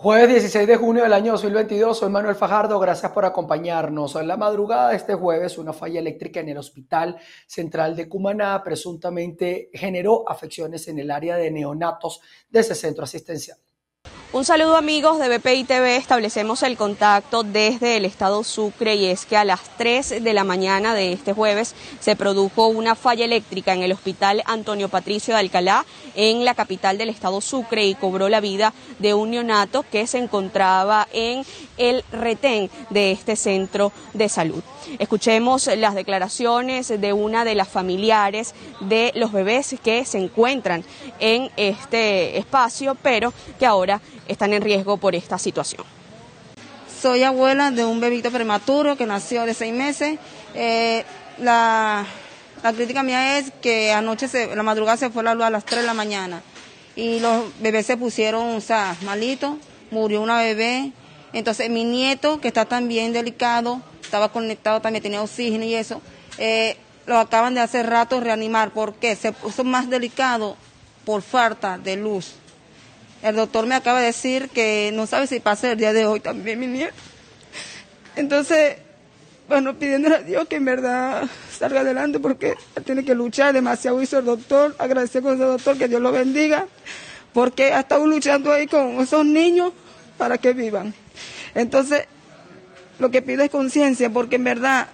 Jueves 16 de junio del año 2022, soy Manuel Fajardo, gracias por acompañarnos. En la madrugada de este jueves, una falla eléctrica en el Hospital Central de Cumaná presuntamente generó afecciones en el área de neonatos de ese centro asistencial. Un saludo amigos de BPI TV, establecemos el contacto desde el estado Sucre y es que a las 3 de la mañana de este jueves se produjo una falla eléctrica en el hospital Antonio Patricio de Alcalá en la capital del estado Sucre y cobró la vida de un neonato que se encontraba en el retén de este centro de salud. Escuchemos las declaraciones de una de las familiares de los bebés que se encuentran en este espacio, pero que ahora están en riesgo por esta situación. Soy abuela de un bebito prematuro que nació de seis meses. Eh, la, crítica mía es que anoche, la madrugada se fue la luz a las 3 de la mañana y los bebés se pusieron, o sea, malitos, murió una bebé. Entonces mi nieto, que está también delicado, estaba conectado, también tenía oxígeno y eso, eh, lo acaban de hace rato reanimar. porque Se puso más delicado por falta de luz. El doctor me acaba de decir que no sabe si pasa el día de hoy también mi nieto. Entonces, bueno, pidiéndole a Dios que en verdad salga adelante porque tiene que luchar, demasiado hizo el doctor, agradecer con ese doctor, que Dios lo bendiga, porque ha estado luchando ahí con esos niños para que vivan. Entonces, lo que pido es conciencia, porque en verdad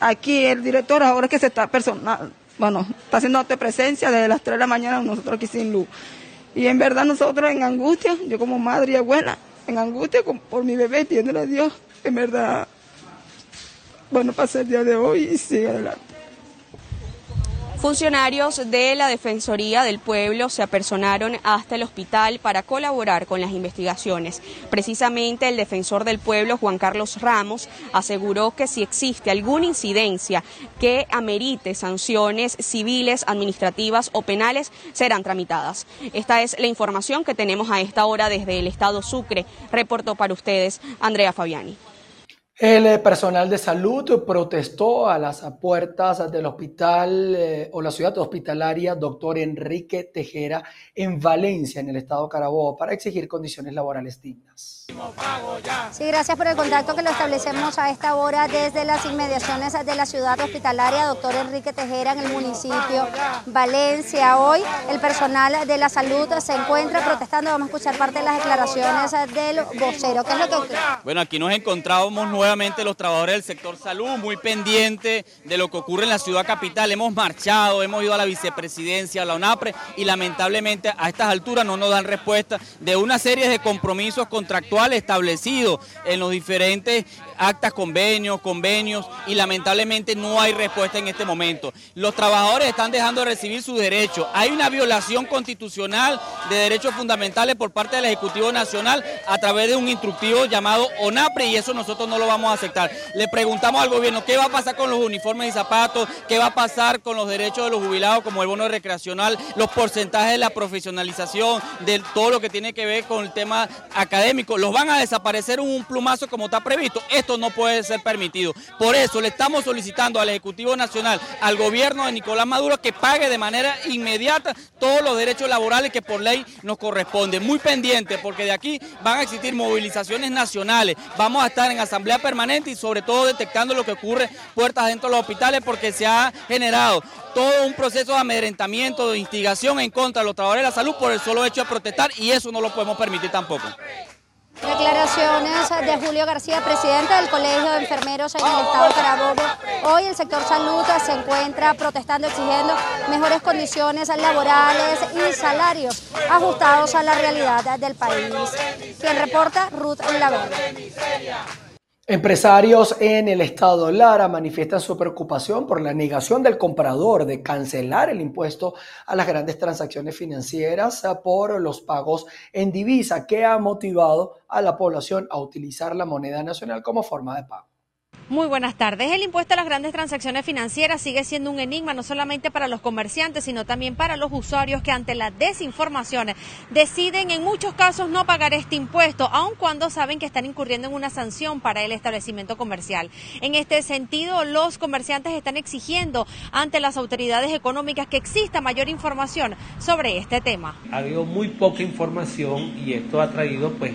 aquí el director ahora que se está personal, bueno, está haciendo presencia desde las 3 de la mañana nosotros aquí sin luz. Y en verdad nosotros en angustia, yo como madre y abuela, en angustia por mi bebé, pidiéndole a Dios, en verdad, bueno, pase el día de hoy y sigue adelante. Funcionarios de la Defensoría del Pueblo se apersonaron hasta el hospital para colaborar con las investigaciones. Precisamente el defensor del pueblo, Juan Carlos Ramos, aseguró que si existe alguna incidencia que amerite sanciones civiles, administrativas o penales, serán tramitadas. Esta es la información que tenemos a esta hora desde el Estado Sucre. Reportó para ustedes Andrea Fabiani. El eh, personal de salud protestó a las puertas del hospital eh, o la ciudad hospitalaria Doctor Enrique Tejera en Valencia, en el estado Carabobo, para exigir condiciones laborales dignas. Sí, gracias por el contacto que lo establecemos a esta hora desde las inmediaciones de la ciudad hospitalaria Doctor Enrique Tejera en el municipio Valencia. Hoy el personal de la salud se encuentra protestando. Vamos a escuchar parte de las declaraciones del vocero. ¿Qué es lo que Bueno, aquí nos encontramos nuevamente los trabajadores del sector salud muy pendientes de lo que ocurre en la ciudad capital. Hemos marchado, hemos ido a la vicepresidencia, a la UNAPRE y lamentablemente a estas alturas no nos dan respuesta de una serie de compromisos contractuales establecido en los diferentes actas, convenios, convenios y lamentablemente no hay respuesta en este momento. Los trabajadores están dejando de recibir sus derechos. Hay una violación constitucional de derechos fundamentales por parte del Ejecutivo Nacional a través de un instructivo llamado ONAPRE y eso nosotros no lo vamos a aceptar. Le preguntamos al gobierno qué va a pasar con los uniformes y zapatos, qué va a pasar con los derechos de los jubilados como el bono recreacional, los porcentajes de la profesionalización, de todo lo que tiene que ver con el tema académico. Los van a desaparecer un plumazo como está previsto. No puede ser permitido. Por eso le estamos solicitando al Ejecutivo Nacional, al gobierno de Nicolás Maduro, que pague de manera inmediata todos los derechos laborales que por ley nos corresponden. Muy pendiente, porque de aquí van a existir movilizaciones nacionales. Vamos a estar en asamblea permanente y sobre todo detectando lo que ocurre puertas dentro de los hospitales, porque se ha generado todo un proceso de amedrentamiento, de instigación en contra de los trabajadores de la salud por el solo hecho de protestar y eso no lo podemos permitir tampoco. Declaraciones de Julio García, presidente del Colegio de Enfermeros en el Estado de Carabobo. Hoy el sector salud se encuentra protestando, exigiendo mejores condiciones laborales y salarios ajustados a la realidad del país. Quien reporta, Ruth Laverde. Empresarios en el estado Lara manifiestan su preocupación por la negación del comprador de cancelar el impuesto a las grandes transacciones financieras por los pagos en divisa que ha motivado a la población a utilizar la moneda nacional como forma de pago. Muy buenas tardes. El impuesto a las grandes transacciones financieras sigue siendo un enigma no solamente para los comerciantes, sino también para los usuarios que ante la desinformación deciden en muchos casos no pagar este impuesto, aun cuando saben que están incurriendo en una sanción para el establecimiento comercial. En este sentido, los comerciantes están exigiendo ante las autoridades económicas que exista mayor información sobre este tema. Ha habido muy poca información y esto ha traído pues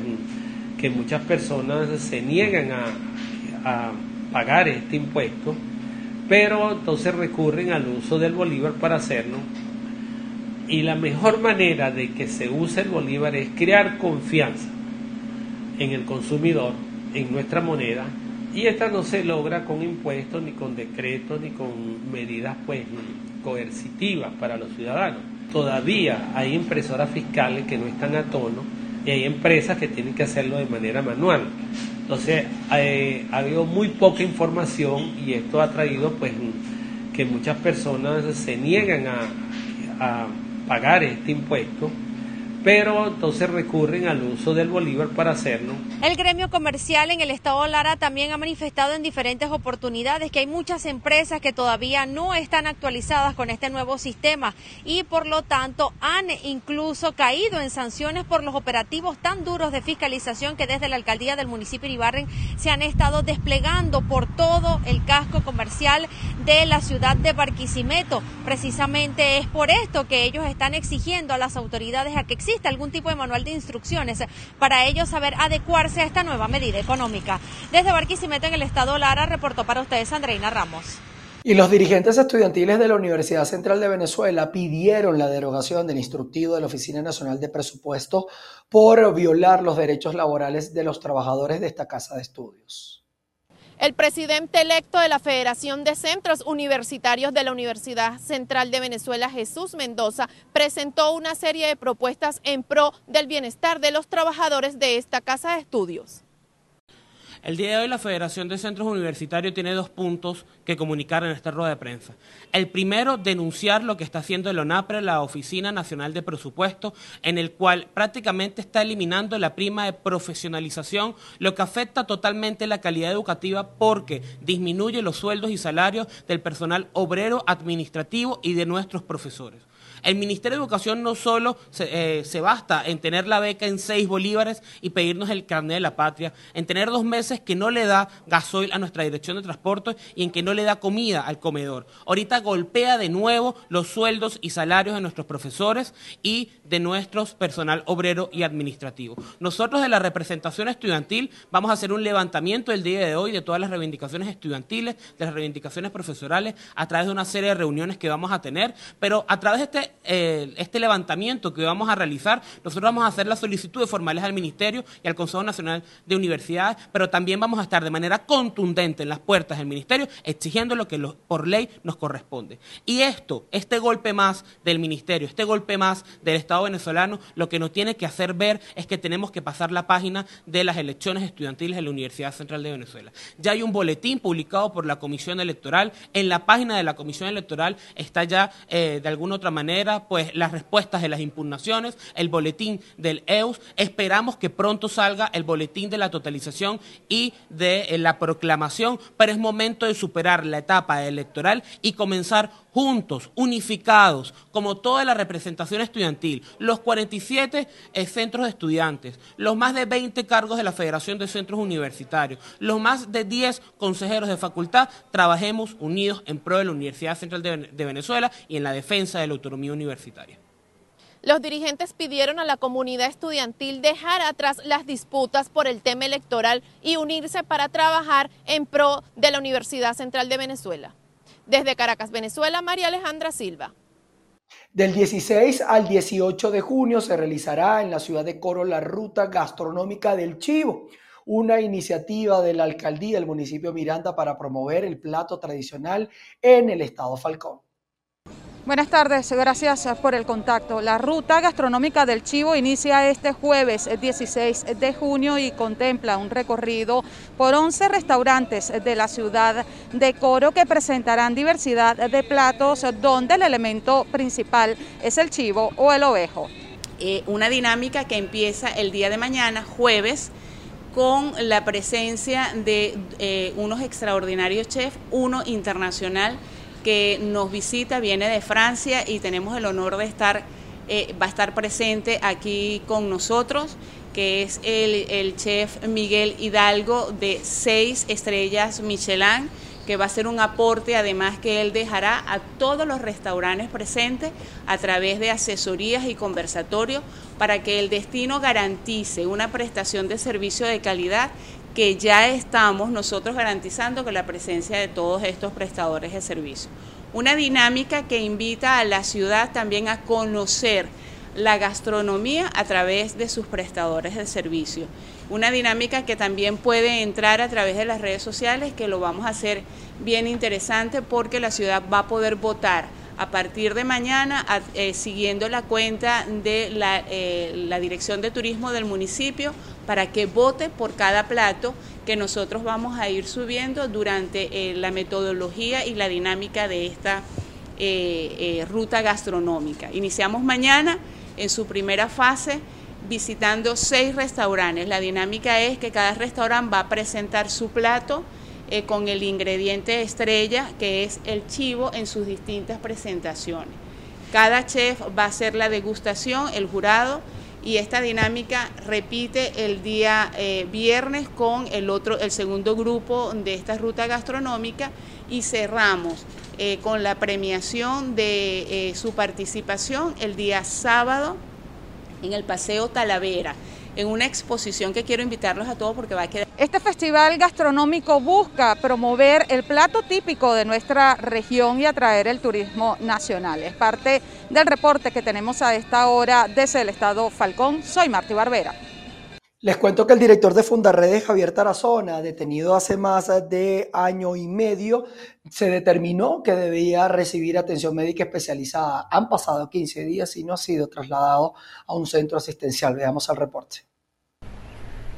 que muchas personas se niegan a, a pagar este impuesto, pero entonces recurren al uso del bolívar para hacerlo. Y la mejor manera de que se use el bolívar es crear confianza en el consumidor, en nuestra moneda, y esta no se logra con impuestos, ni con decretos, ni con medidas pues coercitivas para los ciudadanos. Todavía hay impresoras fiscales que no están a tono y hay empresas que tienen que hacerlo de manera manual. Entonces, eh, ha habido muy poca información y esto ha traído pues que muchas personas se niegan a, a pagar este impuesto pero entonces recurren al uso del bolívar para hacerlo. El gremio comercial en el estado Lara también ha manifestado en diferentes oportunidades que hay muchas empresas que todavía no están actualizadas con este nuevo sistema y por lo tanto han incluso caído en sanciones por los operativos tan duros de fiscalización que desde la alcaldía del municipio de Ibarren se han estado desplegando por todo el casco comercial de la ciudad de Barquisimeto. Precisamente es por esto que ellos están exigiendo a las autoridades a que existan algún tipo de manual de instrucciones para ellos saber adecuarse a esta nueva medida económica. Desde Barquisimeto en el estado Lara reportó para ustedes Andreina Ramos. Y los dirigentes estudiantiles de la Universidad Central de Venezuela pidieron la derogación del instructivo de la Oficina Nacional de Presupuesto por violar los derechos laborales de los trabajadores de esta casa de estudios. El presidente electo de la Federación de Centros Universitarios de la Universidad Central de Venezuela, Jesús Mendoza, presentó una serie de propuestas en pro del bienestar de los trabajadores de esta casa de estudios. El día de hoy la Federación de Centros Universitarios tiene dos puntos que comunicar en esta rueda de prensa. El primero, denunciar lo que está haciendo el ONAPRE, la Oficina Nacional de Presupuesto, en el cual prácticamente está eliminando la prima de profesionalización, lo que afecta totalmente la calidad educativa porque disminuye los sueldos y salarios del personal obrero, administrativo y de nuestros profesores. El Ministerio de Educación no solo se, eh, basta en tener la beca en seis bolívares y pedirnos el carnet de la patria, en tener dos meses que no le da gasoil a nuestra dirección de transporte y en que no le da comida al comedor. Ahorita golpea de nuevo los sueldos y salarios de nuestros profesores y de nuestro personal obrero y administrativo. Nosotros de la representación estudiantil vamos a hacer un levantamiento el día de hoy de todas las reivindicaciones estudiantiles, de las reivindicaciones profesionales, a través de una serie de reuniones que vamos a tener, pero a través de este eh, este levantamiento que vamos a realizar, nosotros vamos a hacer las solicitudes formales al Ministerio y al Consejo Nacional de Universidades, pero también vamos a estar de manera contundente en las puertas del Ministerio exigiendo lo que por ley nos corresponde. Y esto, este golpe más del Ministerio, este golpe más del Estado venezolano, lo que nos tiene que hacer ver es que tenemos que pasar la página de las elecciones estudiantiles de la Universidad Central de Venezuela. Ya hay un boletín publicado por la Comisión Electoral. En la página de la Comisión Electoral está ya, eh, de alguna otra manera, pues las respuestas de las impugnaciones, el boletín del EUS. Esperamos que pronto salga el boletín de la totalización y de eh, la proclamación, pero es momento de superar la etapa electoral y comenzar juntos, unificados, como toda la representación estudiantil, los 47 eh, centros de estudiantes, los más de 20 cargos de la Federación de Centros Universitarios, los más de 10 consejeros de facultad, trabajemos unidos en pro de la Universidad Central de Venezuela y en la defensa de la autonomía universitaria. Los dirigentes pidieron a la comunidad estudiantil dejar atrás las disputas por el tema electoral y unirse para trabajar en pro de la Universidad Central de Venezuela. Desde Caracas, Venezuela, María Alejandra Silva. Del 16 al 18 de junio se realizará en la ciudad de Coro la Ruta Gastronómica del Chivo, una iniciativa de la alcaldía del municipio Miranda para promover el plato tradicional en el estado Falcón. Buenas tardes, gracias por el contacto. La ruta gastronómica del Chivo inicia este jueves 16 de junio y contempla un recorrido por 11 restaurantes de la ciudad de Coro que presentarán diversidad de platos donde el elemento principal es el chivo o el ovejo. Eh, una dinámica que empieza el día de mañana, jueves, con la presencia de eh, unos extraordinarios chefs, uno internacional que nos visita, viene de Francia y tenemos el honor de estar, eh, va a estar presente aquí con nosotros, que es el, el chef Miguel Hidalgo de seis estrellas Michelin que va a ser un aporte además que él dejará a todos los restaurantes presentes a través de asesorías y conversatorios para que el destino garantice una prestación de servicio de calidad que ya estamos nosotros garantizando con la presencia de todos estos prestadores de servicio. Una dinámica que invita a la ciudad también a conocer la gastronomía a través de sus prestadores de servicio. Una dinámica que también puede entrar a través de las redes sociales, que lo vamos a hacer bien interesante porque la ciudad va a poder votar a partir de mañana, eh, siguiendo la cuenta de eh, la, Dirección de Turismo del municipio, para que vote por cada plato que nosotros vamos a ir subiendo durante eh, la metodología y la dinámica de esta ruta gastronómica. Iniciamos mañana en su primera fase visitando seis restaurantes. La dinámica es que cada restaurante va a presentar su plato eh, con el ingrediente estrella, que es el chivo, en sus distintas presentaciones. Cada chef va a hacer la degustación, el jurado, y esta dinámica repite el día eh, viernes con el otro, el segundo grupo de esta ruta gastronómica y cerramos eh, con la premiación de su participación el día sábado en el Paseo Talavera, en una exposición que quiero invitarlos a todos porque va a quedar. Este festival gastronómico busca promover el plato típico de nuestra región y atraer el turismo nacional. Es parte del reporte que tenemos a esta hora desde el estado Falcón. Soy Marti Barbera. Les cuento que el director de Fundarredes, Javier Tarazona, detenido hace más de año y medio, se determinó que debía recibir atención médica especializada. Han pasado 15 días y no ha sido trasladado a un centro asistencial. Veamos el reporte.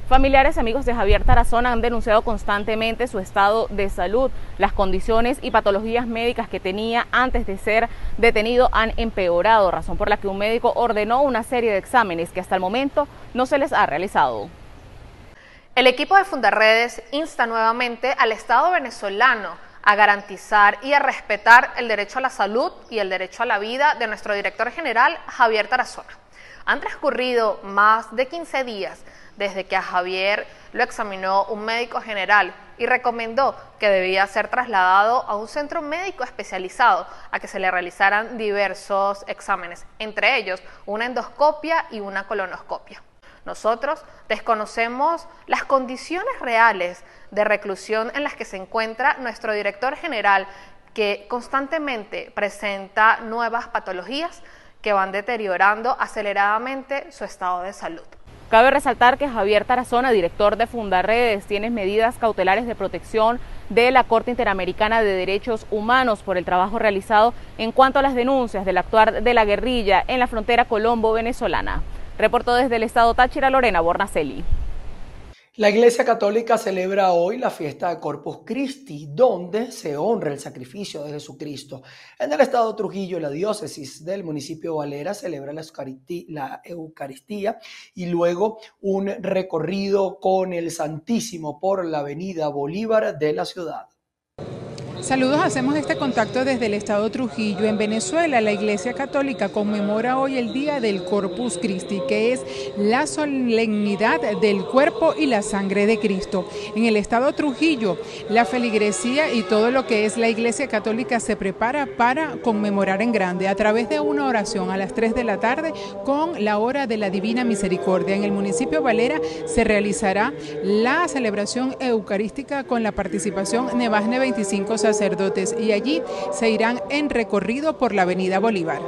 Familiares y amigos de Javier Tarazona han denunciado constantemente su estado de salud. Las condiciones y patologías médicas que tenía antes de ser detenido han empeorado, razón por la que un médico ordenó una serie de exámenes que hasta el momento no se les ha realizado. El equipo de Fundarredes insta nuevamente al Estado venezolano a garantizar y a respetar el derecho a la salud y el derecho a la vida de nuestro director general Javier Tarazona. Han transcurrido más de 15 días desde que a Javier lo examinó un médico general y recomendó que debía ser trasladado a un centro médico especializado a que se le realizaran diversos exámenes, entre ellos una endoscopia y una colonoscopia. Nosotros desconocemos las condiciones reales de reclusión en las que se encuentra nuestro director general, que constantemente presenta nuevas patologías que van deteriorando aceleradamente su estado de salud. Cabe resaltar que Javier Tarazona, director de Fundarredes, tiene medidas cautelares de protección de la Corte Interamericana de Derechos Humanos por el trabajo realizado en cuanto a las denuncias del actuar de la guerrilla en la frontera colombo-venezolana. Reportó desde el estado Táchira Lorena Bornacelli. La Iglesia Católica celebra hoy la fiesta de Corpus Christi, donde se honra el sacrificio de Jesucristo. En el estado Trujillo, la diócesis del municipio Valera celebra la Eucaristía, y luego un recorrido con el Santísimo por la avenida Bolívar de la ciudad. Saludos, hacemos este contacto desde el estado Trujillo. En Venezuela, la Iglesia Católica conmemora hoy el Día del Corpus Christi, que es la solemnidad del cuerpo y la sangre de Cristo. En el estado Trujillo, la feligresía y todo lo que es la Iglesia Católica se prepara para conmemorar en grande a través de una oración a las 3 de la tarde con la hora de la Divina Misericordia. En el municipio Valera se realizará la celebración eucarística con la participación de 25 sacerdotes y allí se irán en recorrido por la avenida Bolívar.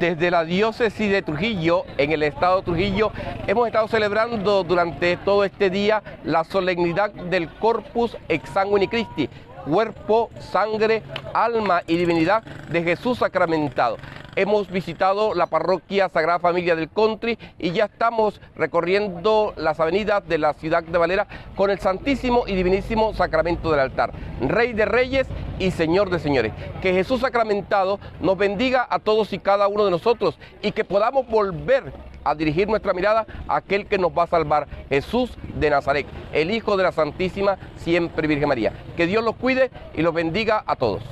Desde la diócesis de Trujillo, en el estado de Trujillo, hemos estado celebrando durante todo este día la solemnidad del Corpus Exsanguini Christi, cuerpo, sangre, alma y divinidad de Jesús sacramentado. Hemos visitado la parroquia Sagrada Familia del Country y ya estamos recorriendo las avenidas de la ciudad de Valera con el Santísimo y Divinísimo Sacramento del altar. Rey de Reyes y Señor de Señores. Que Jesús sacramentado nos bendiga a todos y cada uno de nosotros y que podamos volver a dirigir nuestra mirada a aquel que nos va a salvar, Jesús de Nazaret, el Hijo de la Santísima, siempre Virgen María. Que Dios los cuide y los bendiga a todos.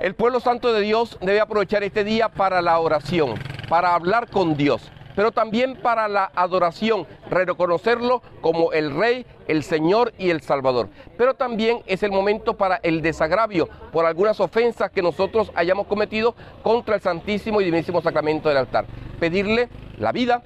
El pueblo santo de Dios debe aprovechar este día para la oración, para hablar con Dios pero también para la adoración, reconocerlo como el Rey, el Señor y el Salvador. Pero también es el momento para el desagravio por algunas ofensas que nosotros hayamos cometido contra el Santísimo y Divinísimo Sacramento del altar. Pedirle la vida,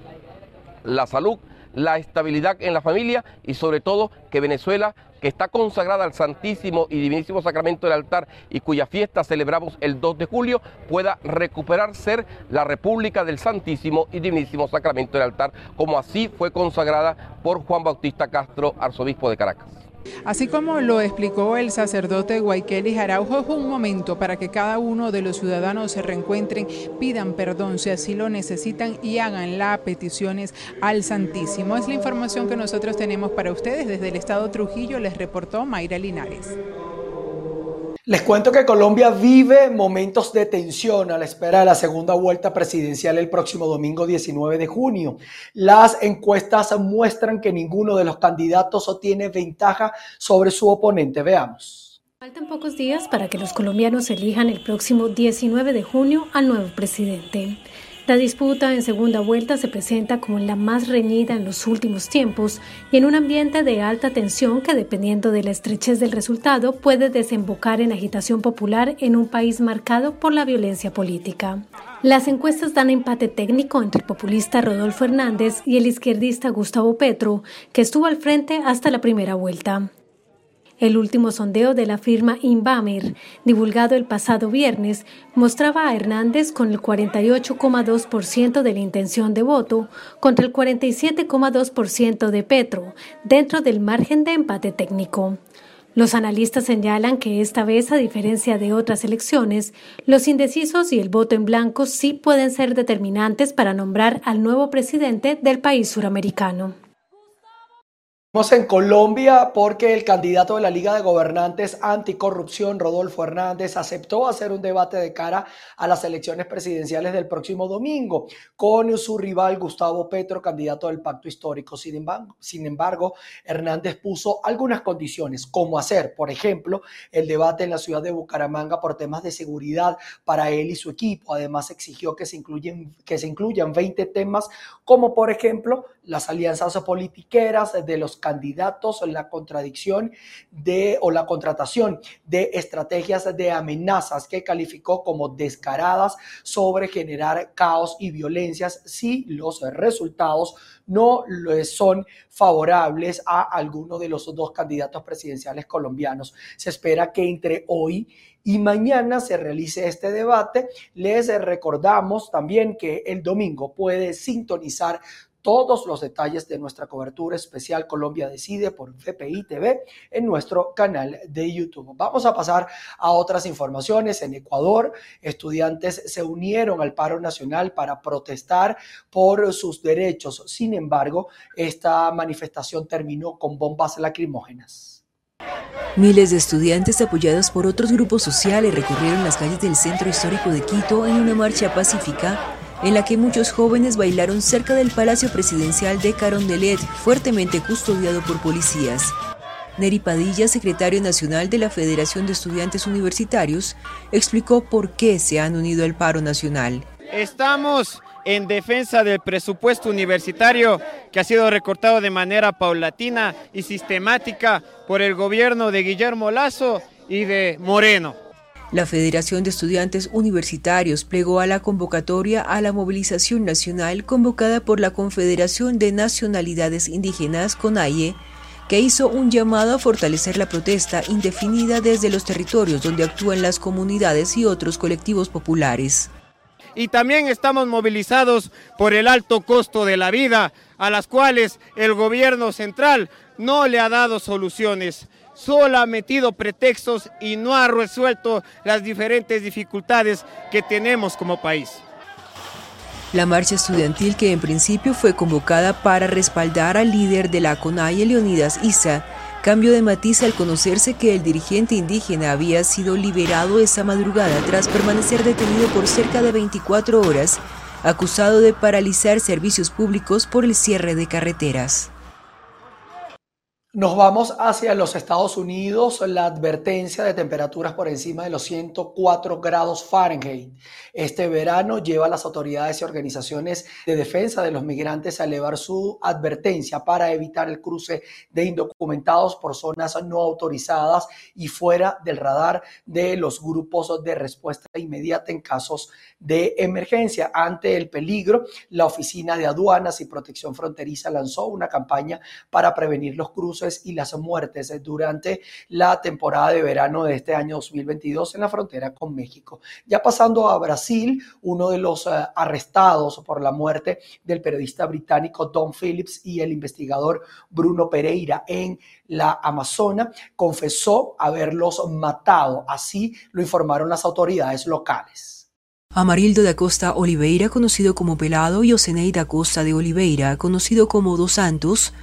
la salud, la estabilidad en la familia y sobre todo que Venezuela, que está consagrada al Santísimo y Divinísimo Sacramento del altar y cuya fiesta celebramos el 2 de julio, pueda recuperar ser la República del Santísimo y Divinísimo Sacramento del altar, como así fue consagrada por Juan Bautista Castro, arzobispo de Caracas. Así como lo explicó el sacerdote Guayqueli Araujo, es un momento para que cada uno de los ciudadanos se reencuentren, pidan perdón si así lo necesitan y hagan las peticiones al Santísimo. Es la información que nosotros tenemos para ustedes desde el Estado Trujillo, les reportó Mayra Linares. Les cuento que Colombia vive momentos de tensión a la espera de la segunda vuelta presidencial el próximo domingo 19 de junio. Las encuestas muestran que ninguno de los candidatos tiene ventaja sobre su oponente. Veamos. Faltan pocos días para que los colombianos elijan el próximo 19 de junio al nuevo presidente. La disputa en segunda vuelta se presenta como la más reñida en los últimos tiempos y en un ambiente de alta tensión que dependiendo de la estrechez del resultado puede desembocar en agitación popular en un país marcado por la violencia política. Las encuestas dan empate técnico entre el populista Rodolfo Hernández y el izquierdista Gustavo Petro, que estuvo al frente hasta la primera vuelta. El último sondeo de la firma Inbamer, divulgado el pasado viernes, mostraba a Hernández con el 48,2% de la intención de voto contra el 47,2% de Petro, dentro del margen de empate técnico. Los analistas señalan que esta vez, a diferencia de otras elecciones, los indecisos y el voto en blanco sí pueden ser determinantes para nombrar al nuevo presidente del país suramericano. En Colombia porque el candidato de la Liga de Gobernantes Anticorrupción, Rodolfo Hernández, aceptó hacer un debate de cara a las elecciones presidenciales del próximo domingo con su rival Gustavo Petro, candidato del Pacto Histórico. Sin embargo, sin embargo, Hernández puso algunas condiciones, como hacer, por ejemplo, el debate en la ciudad de Bucaramanga por temas de seguridad para él y su equipo. Además, exigió que se, incluyen, que se incluyan 20 temas, como por ejemplo las alianzas politiqueras de los candidatos, la contradicción de o la contratación de estrategias de amenazas que calificó como descaradas sobre generar caos y violencias si los resultados no son favorables a alguno de los dos candidatos presidenciales colombianos. Se espera que entre hoy y mañana se realice este debate. Les recordamos también que el domingo puede sintonizar todos los detalles de nuestra cobertura especial Colombia Decide por VPI TV en nuestro canal de YouTube. Vamos a pasar a otras informaciones. En Ecuador, estudiantes se unieron al paro nacional para protestar por sus derechos. Sin embargo, esta manifestación terminó con bombas lacrimógenas. Miles de estudiantes apoyados por otros grupos sociales recorrieron las calles del centro histórico de Quito en una marcha pacífica en la que muchos jóvenes bailaron cerca del Palacio Presidencial de Carondelet, fuertemente custodiado por policías. Neri Padilla, secretario nacional de la Federación de Estudiantes Universitarios, explicó por qué se han unido al paro nacional. Estamos en defensa del presupuesto universitario que ha sido recortado de manera paulatina y sistemática por el gobierno de Guillermo Lazo y de Moreno. La Federación de Estudiantes Universitarios plegó a la convocatoria a la movilización nacional convocada por la Confederación de Nacionalidades Indígenas, CONAIE, que hizo un llamado a fortalecer la protesta indefinida desde los territorios donde actúan las comunidades y otros colectivos populares. Y también estamos movilizados por el alto costo de la vida, a las cuales el gobierno central no le ha dado soluciones. Solo ha metido pretextos y no ha resuelto las diferentes dificultades que tenemos como país. La marcha estudiantil que en principio fue convocada para respaldar al líder de la CONAIE, Leonidas Isa, cambió de matiz al conocerse que el dirigente indígena había sido liberado esa madrugada tras permanecer detenido por cerca de 24 horas, acusado de paralizar servicios públicos por el cierre de carreteras. Nos vamos hacia los Estados Unidos. La advertencia de temperaturas por encima de los 104 grados Fahrenheit este verano lleva a las autoridades y organizaciones de defensa de los migrantes a elevar su advertencia para evitar el cruce de indocumentados por zonas no autorizadas y fuera del radar de los grupos de respuesta inmediata en casos de emergencia. Ante el peligro, la Oficina de Aduanas y Protección Fronteriza lanzó una campaña para prevenir los cruces y las muertes durante la temporada de verano de este año 2022 en la frontera con México. Ya pasando a Brasil, uno de los eh, arrestados por la muerte del periodista británico Don Phillips y el investigador Bruno Pereira en la Amazona confesó haberlos matado. Así lo informaron las autoridades locales. Amarildo da Costa Oliveira, conocido como Pelado, y Osenei da Costa de Oliveira, conocido como Dos Santos,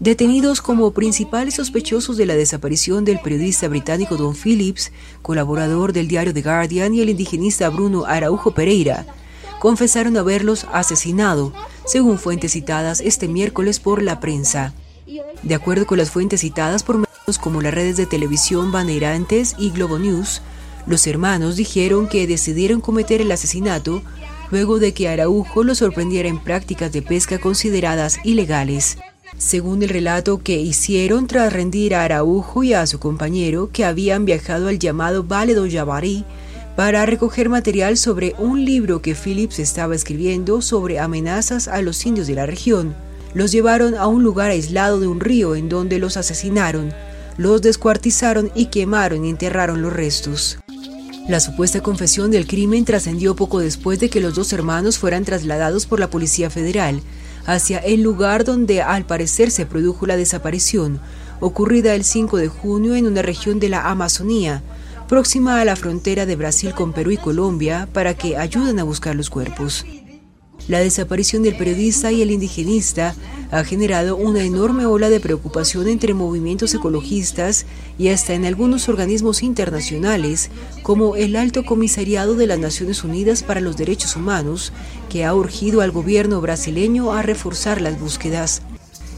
detenidos como principales sospechosos de la desaparición del periodista británico Don Phillips, colaborador del diario The Guardian, y el indigenista Bruno Araujo Pereira, confesaron haberlos asesinado, según fuentes citadas este miércoles por la prensa. De acuerdo con las fuentes citadas por medios como las redes de televisión Bandeirantes y Globo News, los hermanos dijeron que decidieron cometer el asesinato luego de que Araujo los sorprendiera en prácticas de pesca consideradas ilegales. Según el relato que hicieron tras rendir a Araujo y a su compañero que habían viajado al llamado Valle do Javari para recoger material sobre un libro que Phillips estaba escribiendo sobre amenazas a los indios de la región. Los llevaron a un lugar aislado de un río en donde los asesinaron, los descuartizaron y quemaron y enterraron los restos. La supuesta confesión del crimen trascendió poco después de que los dos hermanos fueran trasladados por la Policía Federal hacia el lugar donde al parecer se produjo la desaparición, ocurrida el 5 de junio en una región de la Amazonía, próxima a la frontera de Brasil con Perú y Colombia, para que ayuden a buscar los cuerpos. La desaparición del periodista y el indigenista ha generado una enorme ola de preocupación entre movimientos ecologistas y hasta en algunos organismos internacionales, como el Alto Comisariado de las Naciones Unidas para los Derechos Humanos, que ha urgido al gobierno brasileño a reforzar las búsquedas.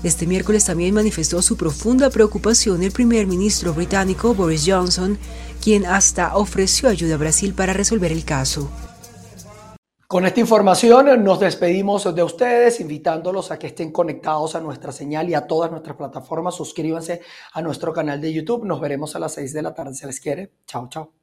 Este miércoles también manifestó su profunda preocupación el primer ministro británico Boris Johnson, quien hasta ofreció ayuda a Brasil para resolver el caso. Con esta información nos despedimos de ustedes, invitándolos a que estén conectados a nuestra señal y a todas nuestras plataformas. Suscríbanse a nuestro canal de YouTube. Nos veremos a las 6 de la tarde. Se les quiere. Chao, chao.